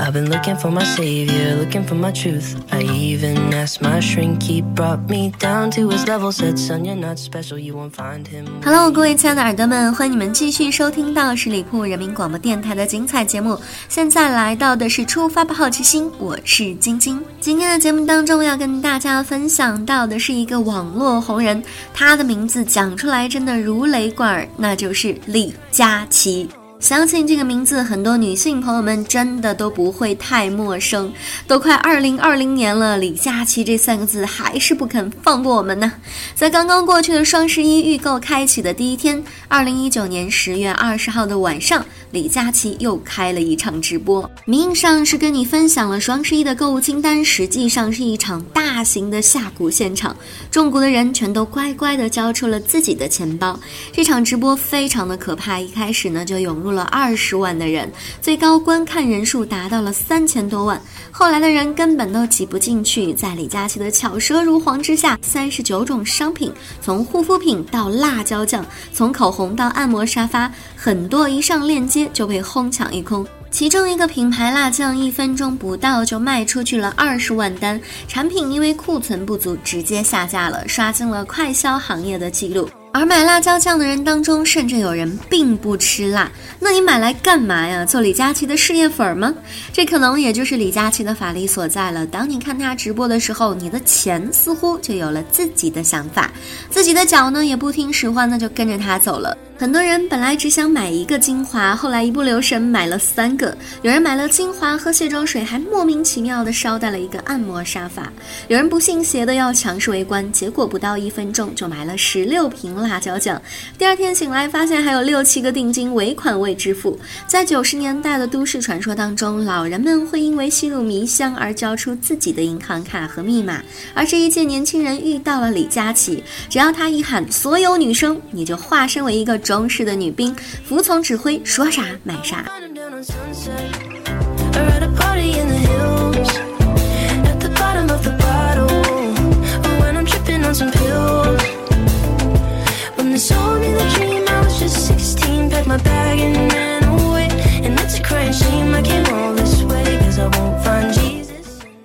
I've been looking for my savior, looking for my truth. I even asked my shrink, he brought me down to his level, said, Son, you're not special, you won't find him. Hello，各位亲爱的耳朵们，欢迎你们继续收听到十里铺人民广播电台的精彩节目。现在来到的是出发吧好奇心，我是晶晶。今天的节目当中要跟大家分享到的是一个网络红人，他的名字讲出来真的如雷贯耳，那就是李佳琦。相信这个名字，很多女性朋友们真的都不会太陌生。都快二零二零年了，李佳琦这三个字还是不肯放过我们呢。在刚刚过去的双十一预购开启的第一天，二零一九年十月二十号的晚上，李佳琦又开了一场直播，名义上是跟你分享了双十一的购物清单，实际上是一场大型的下蛊现场。中蛊的人全都乖乖的交出了自己的钱包。这场直播非常的可怕，一开始呢就涌入。了二十万的人，最高观看人数达到了三千多万。后来的人根本都挤不进去。在李佳琦的巧舌如簧之下，三十九种商品，从护肤品到辣椒酱，从口红到按摩沙发，很多一上链接就被哄抢一空。其中一个品牌辣酱，一分钟不到就卖出去了二十万单，产品因为库存不足直接下架了，刷新了快销行业的记录。而买辣椒酱的人当中，甚至有人并不吃辣。那你买来干嘛呀？做李佳琦的事业粉吗？这可能也就是李佳琦的法力所在了。当你看他直播的时候，你的钱似乎就有了自己的想法，自己的脚呢也不听使唤，那就跟着他走了。很多人本来只想买一个精华，后来一不留神买了三个。有人买了精华和卸妆水，还莫名其妙的捎带了一个按摩沙发。有人不信邪的要强势围观，结果不到一分钟就买了十六瓶辣椒酱。第二天醒来，发现还有六七个定金尾款未支付。在九十年代的都市传说当中，老人们会因为吸入迷香而交出自己的银行卡和密码。而这一届年轻人遇到了李佳琦，只要他一喊“所有女生”，你就化身为一个。中式的女兵，服从指挥，说啥买啥。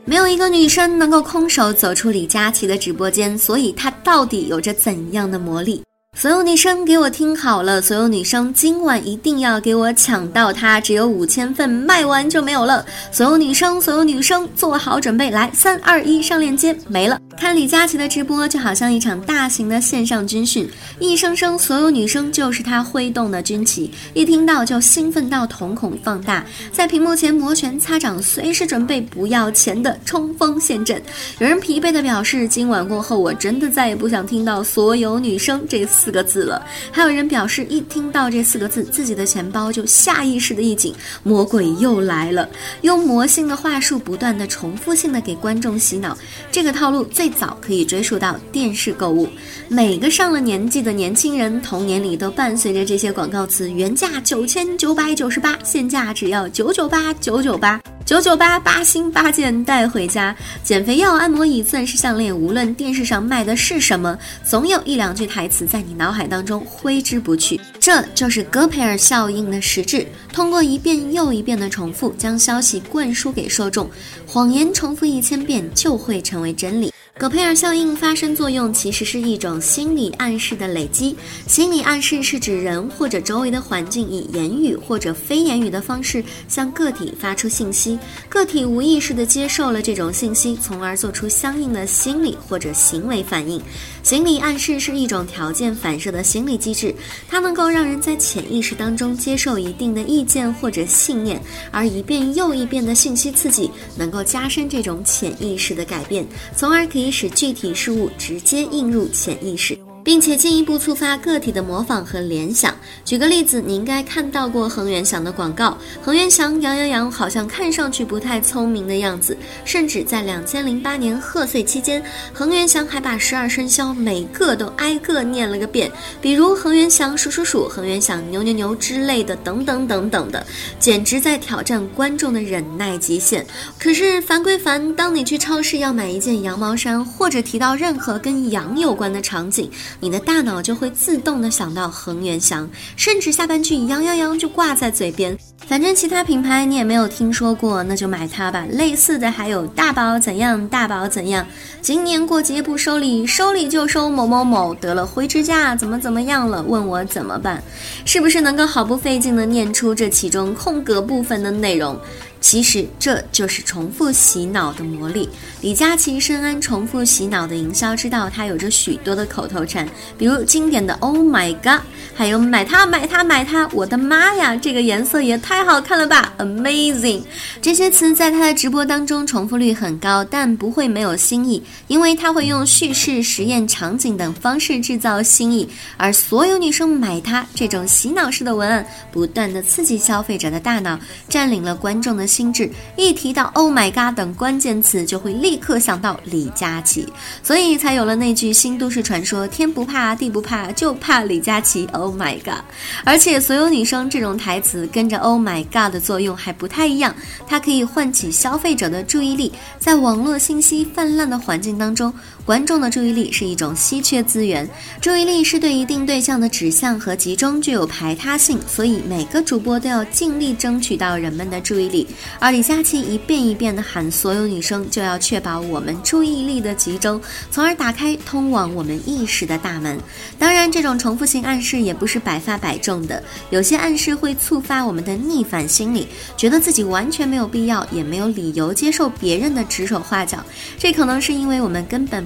没有一个女生能够空手走出李佳琦的直播间，所以她到底有着怎样的魔力？所有女生给我听好了，所有女生今晚一定要给我抢到它，只有五千份，卖完就没有了。所有女生，所有女生做好准备，来，三二一，上链接，没了。看李佳琦的直播就好像一场大型的线上军训，一声声所有女生就是他挥动的军旗，一听到就兴奋到瞳孔放大，在屏幕前摩拳擦掌，随时准备不要钱的冲锋陷阵。有人疲惫的表示，今晚过后我真的再也不想听到所有女生这四个字了。还有人表示，一听到这四个字，自己的钱包就下意识的一紧，魔鬼又来了，用魔性的话术不断的重复性的给观众洗脑，这个套路最。早可以追溯到电视购物，每个上了年纪的年轻人童年里都伴随着这些广告词：原价九千九百九十八，现价只要九九八九九八。九九八八星八件带回家，减肥药、按摩椅、钻石项链，无论电视上卖的是什么，总有一两句台词在你脑海当中挥之不去。这就是戈培尔效应的实质，通过一遍又一遍的重复，将消息灌输给受众。谎言重复一千遍就会成为真理。戈培尔效应发生作用其实是一种心理暗示的累积。心理暗示是指人或者周围的环境以言语或者非言语的方式向个体发出信息。个体无意识地接受了这种信息，从而做出相应的心理或者行为反应。心理暗示是一种条件反射的心理机制，它能够让人在潜意识当中接受一定的意见或者信念，而一遍又一遍的信息刺激能够加深这种潜意识的改变，从而可以使具体事物直接映入潜意识。并且进一步触发个体的模仿和联想。举个例子，你应该看到过恒源祥的广告，恒源祥羊羊羊好像看上去不太聪明的样子，甚至在两千零八年贺岁期间，恒源祥还把十二生肖每个都挨个念了个遍，比如恒源祥鼠鼠鼠、恒源祥牛牛牛之类的，等等等等的，简直在挑战观众的忍耐极限。可是烦归烦，当你去超市要买一件羊毛衫，或者提到任何跟羊有关的场景，你的大脑就会自动的想到恒源祥，甚至下半句“羊羊羊”就挂在嘴边。反正其他品牌你也没有听说过，那就买它吧。类似的还有大宝怎样，大宝怎样。今年过节不收礼，收礼就收某某某。得了灰指甲，怎么怎么样了？问我怎么办？是不是能够毫不费劲的念出这其中空格部分的内容？其实这就是重复洗脑的魔力。李佳琦深谙重复洗脑的营销之道，他有着许多的口头禅，比如经典的 “Oh my God”，还有“买它买它买它”，我的妈呀，这个颜色也太好看了吧，Amazing！这些词在他的直播当中重复率很高，但不会没有新意，因为他会用叙事、实验场景等方式制造新意。而所有女生买它这种洗脑式的文案，不断的刺激消费者的大脑，占领了观众的。心智一提到 “Oh my God” 等关键词，就会立刻想到李佳琦，所以才有了那句新都市传说：“天不怕地不怕，就怕李佳琦。”Oh my God！而且所有女生这种台词跟着 “Oh my God” 的作用还不太一样，它可以唤起消费者的注意力。在网络信息泛滥的环境当中，观众的注意力是一种稀缺资源，注意力是对一定对象的指向和集中具有排他性，所以每个主播都要尽力争取到人们的注意力。而李佳琦一遍一遍地喊所有女生，就要确保我们注意力的集中，从而打开通往我们意识的大门。当然，这种重复性暗示也不是百发百中的，有些暗示会触发我们的逆反心理，觉得自己完全没有必要，也没有理由接受别人的指手画脚。这可能是因为我们根本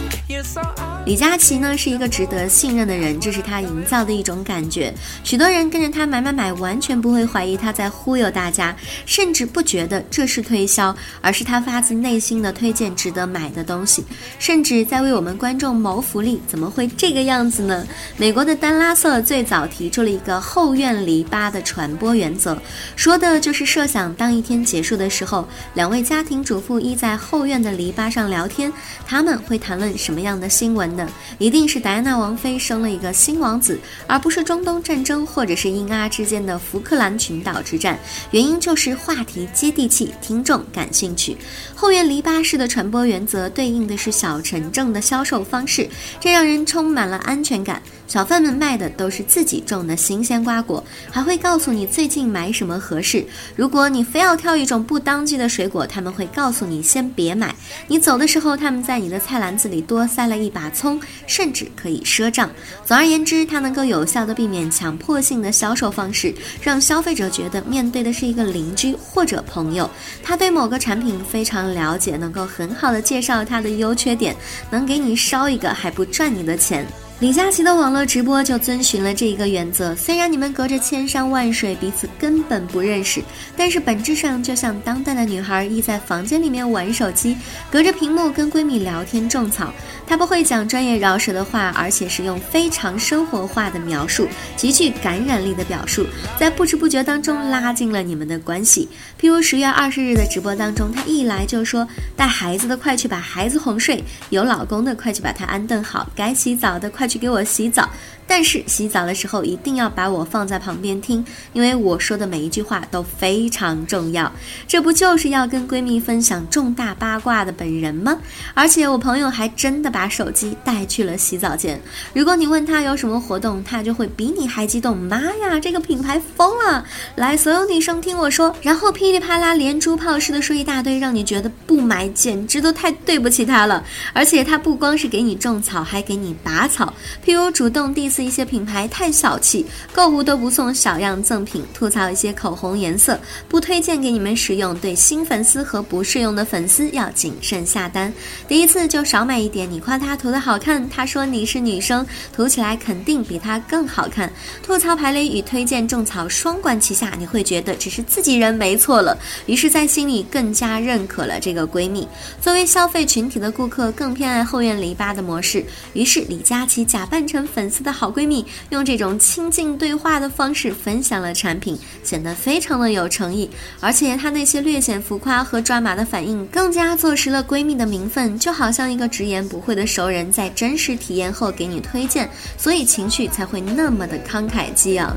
李佳琦呢是一个值得信任的人，这是他营造的一种感觉。许多人跟着他买买买，完全不会怀疑他在忽悠大家，甚至不觉得这是推销，而是他发自内心的推荐值得买的东西，甚至在为我们观众谋福利。怎么会这个样子呢？美国的丹拉瑟最早提出了一个后院篱笆的传播原则，说的就是设想当一天结束的时候，两位家庭主妇依在后院的篱笆上聊天，他们会谈论什么样的新闻呢？一定是戴安娜王妃生了一个新王子，而不是中东战争或者是英阿之间的福克兰群岛之战。原因就是话题接地气，听众感兴趣。后院篱笆式的传播原则对应的是小城镇的销售方式，这让人充满了安全感。小贩们卖的都是自己种的新鲜瓜果，还会告诉你最近买什么合适。如果你非要挑一种不当季的水果，他们会告诉你先别买。你走的时候，他们在你的菜篮子里多塞了一把葱，甚至可以赊账。总而言之，它能够有效地避免强迫性的销售方式，让消费者觉得面对的是一个邻居或者朋友，他对某个产品非常了解，能够很好的介绍它的优缺点，能给你捎一个还不赚你的钱。李佳琦的网络直播就遵循了这一个原则。虽然你们隔着千山万水，彼此根本不认识，但是本质上就像当代的女孩依在房间里面玩手机，隔着屏幕跟闺蜜聊天种草。她不会讲专业饶舌的话，而且是用非常生活化的描述，极具感染力的表述，在不知不觉当中拉近了你们的关系。譬如十月二十日的直播当中，她一来就说：“带孩子的快去把孩子哄睡，有老公的快去把他安顿好，该洗澡的快。”去给我洗澡。但是洗澡的时候一定要把我放在旁边听，因为我说的每一句话都非常重要。这不就是要跟闺蜜分享重大八卦的本人吗？而且我朋友还真的把手机带去了洗澡间。如果你问他有什么活动，他就会比你还激动。妈呀，这个品牌疯了！来，所有女生听我说，然后噼里啪啦连珠炮似的说一大堆，让你觉得不买简直都太对不起他了。而且他不光是给你种草，还给你拔草，譬如主动 diss 一些品牌太小气，购物都不送小样赠品，吐槽一些口红颜色，不推荐给你们使用。对新粉丝和不适用的粉丝要谨慎下单，第一次就少买一点。你夸他涂的好看，他说你是女生，涂起来肯定比他更好看。吐槽排雷与推荐种草双管齐下，你会觉得只是自己人没错了，于是，在心里更加认可了这个闺蜜。作为消费群体的顾客，更偏爱后院篱笆的模式。于是，李佳琦假扮成粉丝的好闺蜜，用这种亲近对话的方式分享了产品，显得非常的有诚意。而且，她那些略显浮夸和抓马的反应，更加坐实了闺蜜的名分，就好像一个直言不讳的熟人在真实体验后给你推荐，所以情绪才会那么的慷慨激昂。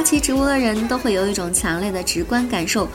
李佳琦直播的人都会有一种强烈的直观感受。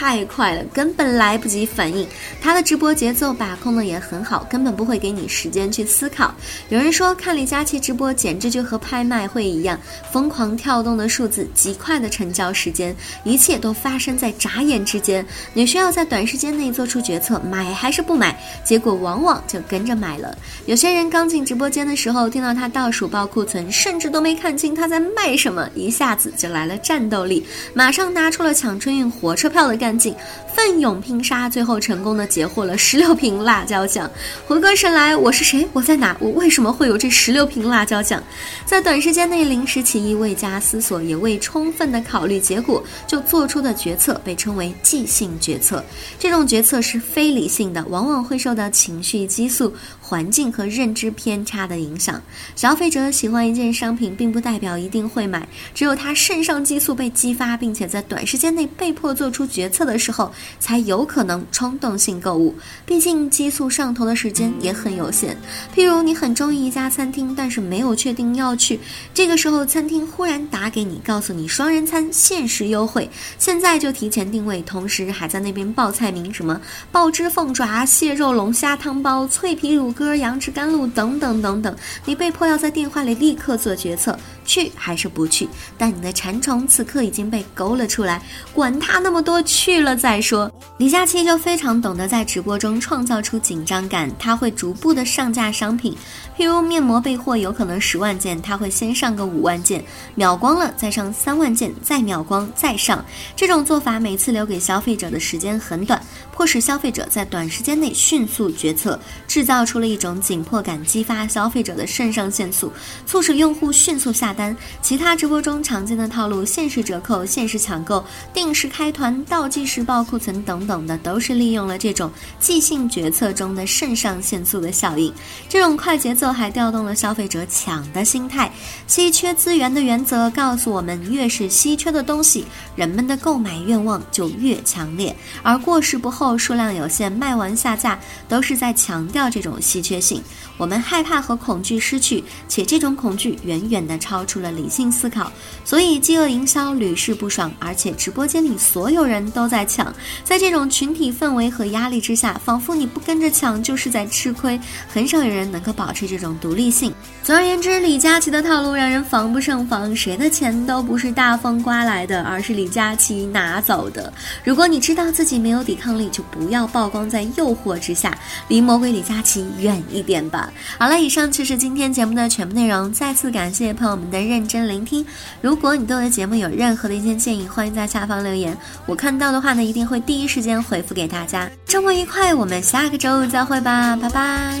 太快了，根本来不及反应。他的直播节奏把控的也很好，根本不会给你时间去思考。有人说看李佳琦直播简直就和拍卖会一样，疯狂跳动的数字，极快的成交时间，一切都发生在眨眼之间。你需要在短时间内做出决策，买还是不买，结果往往就跟着买了。有些人刚进直播间的时候，听到他倒数报库存，甚至都没看清他在卖什么，一下子就来了战斗力，马上拿出了抢春运火。车票的干劲，奋勇拼杀，最后成功的截获了十六瓶辣椒酱。回过神来，我是谁？我在哪？我为什么会有这十六瓶辣椒酱？在短时间内临时起意，未加思索，也未充分的考虑结果就做出的决策，被称为即兴决策。这种决策是非理性的，往往会受到情绪激素。环境和认知偏差的影响，消费者喜欢一件商品，并不代表一定会买。只有他肾上激素被激发，并且在短时间内被迫做出决策的时候，才有可能冲动性购物。毕竟激素上头的时间也很有限。譬如你很中意一家餐厅，但是没有确定要去，这个时候餐厅忽然打给你，告诉你双人餐限时优惠，现在就提前定位，同时还在那边报菜名，什么爆汁凤爪、蟹肉龙虾汤包、脆皮乳。歌、杨枝甘露等等等等，你被迫要在电话里立刻做决策，去还是不去？但你的馋虫此刻已经被勾了出来，管他那么多，去了再说。李佳琦就非常懂得在直播中创造出紧张感，他会逐步的上架商品，譬如面膜备货有可能十万件，他会先上个五万件，秒光了再上三万件，再秒光再上。这种做法每次留给消费者的时间很短，迫使消费者在短时间内迅速决策，制造出了。一种紧迫感激发消费者的肾上腺素，促使用户迅速下单。其他直播中常见的套路，限时折扣、限时抢购、定时开团、倒计时报库存等等的，都是利用了这种即兴决策中的肾上腺素的效应。这种快节奏还调动了消费者抢的心态。稀缺资源的原则告诉我们，越是稀缺的东西，人们的购买愿望就越强烈。而过时不候、数量有限、卖完下架，都是在强调这种稀。缺性，我们害怕和恐惧失去，且这种恐惧远远的超出了理性思考，所以饥饿营销屡试不爽。而且直播间里所有人都在抢，在这种群体氛围和压力之下，仿佛你不跟着抢就是在吃亏，很少有人能够保持这种独立性。总而言之，李佳琦的套路让人防不胜防，谁的钱都不是大风刮来的，而是李佳琦拿走的。如果你知道自己没有抵抗力，就不要曝光在诱惑之下，离魔鬼李佳琦远。一点吧。好了，以上就是今天节目的全部内容。再次感谢朋友们的认真聆听。如果你对我的节目有任何的一些建议，欢迎在下方留言。我看到的话呢，一定会第一时间回复给大家。周末愉快，我们下个周五再会吧，拜拜。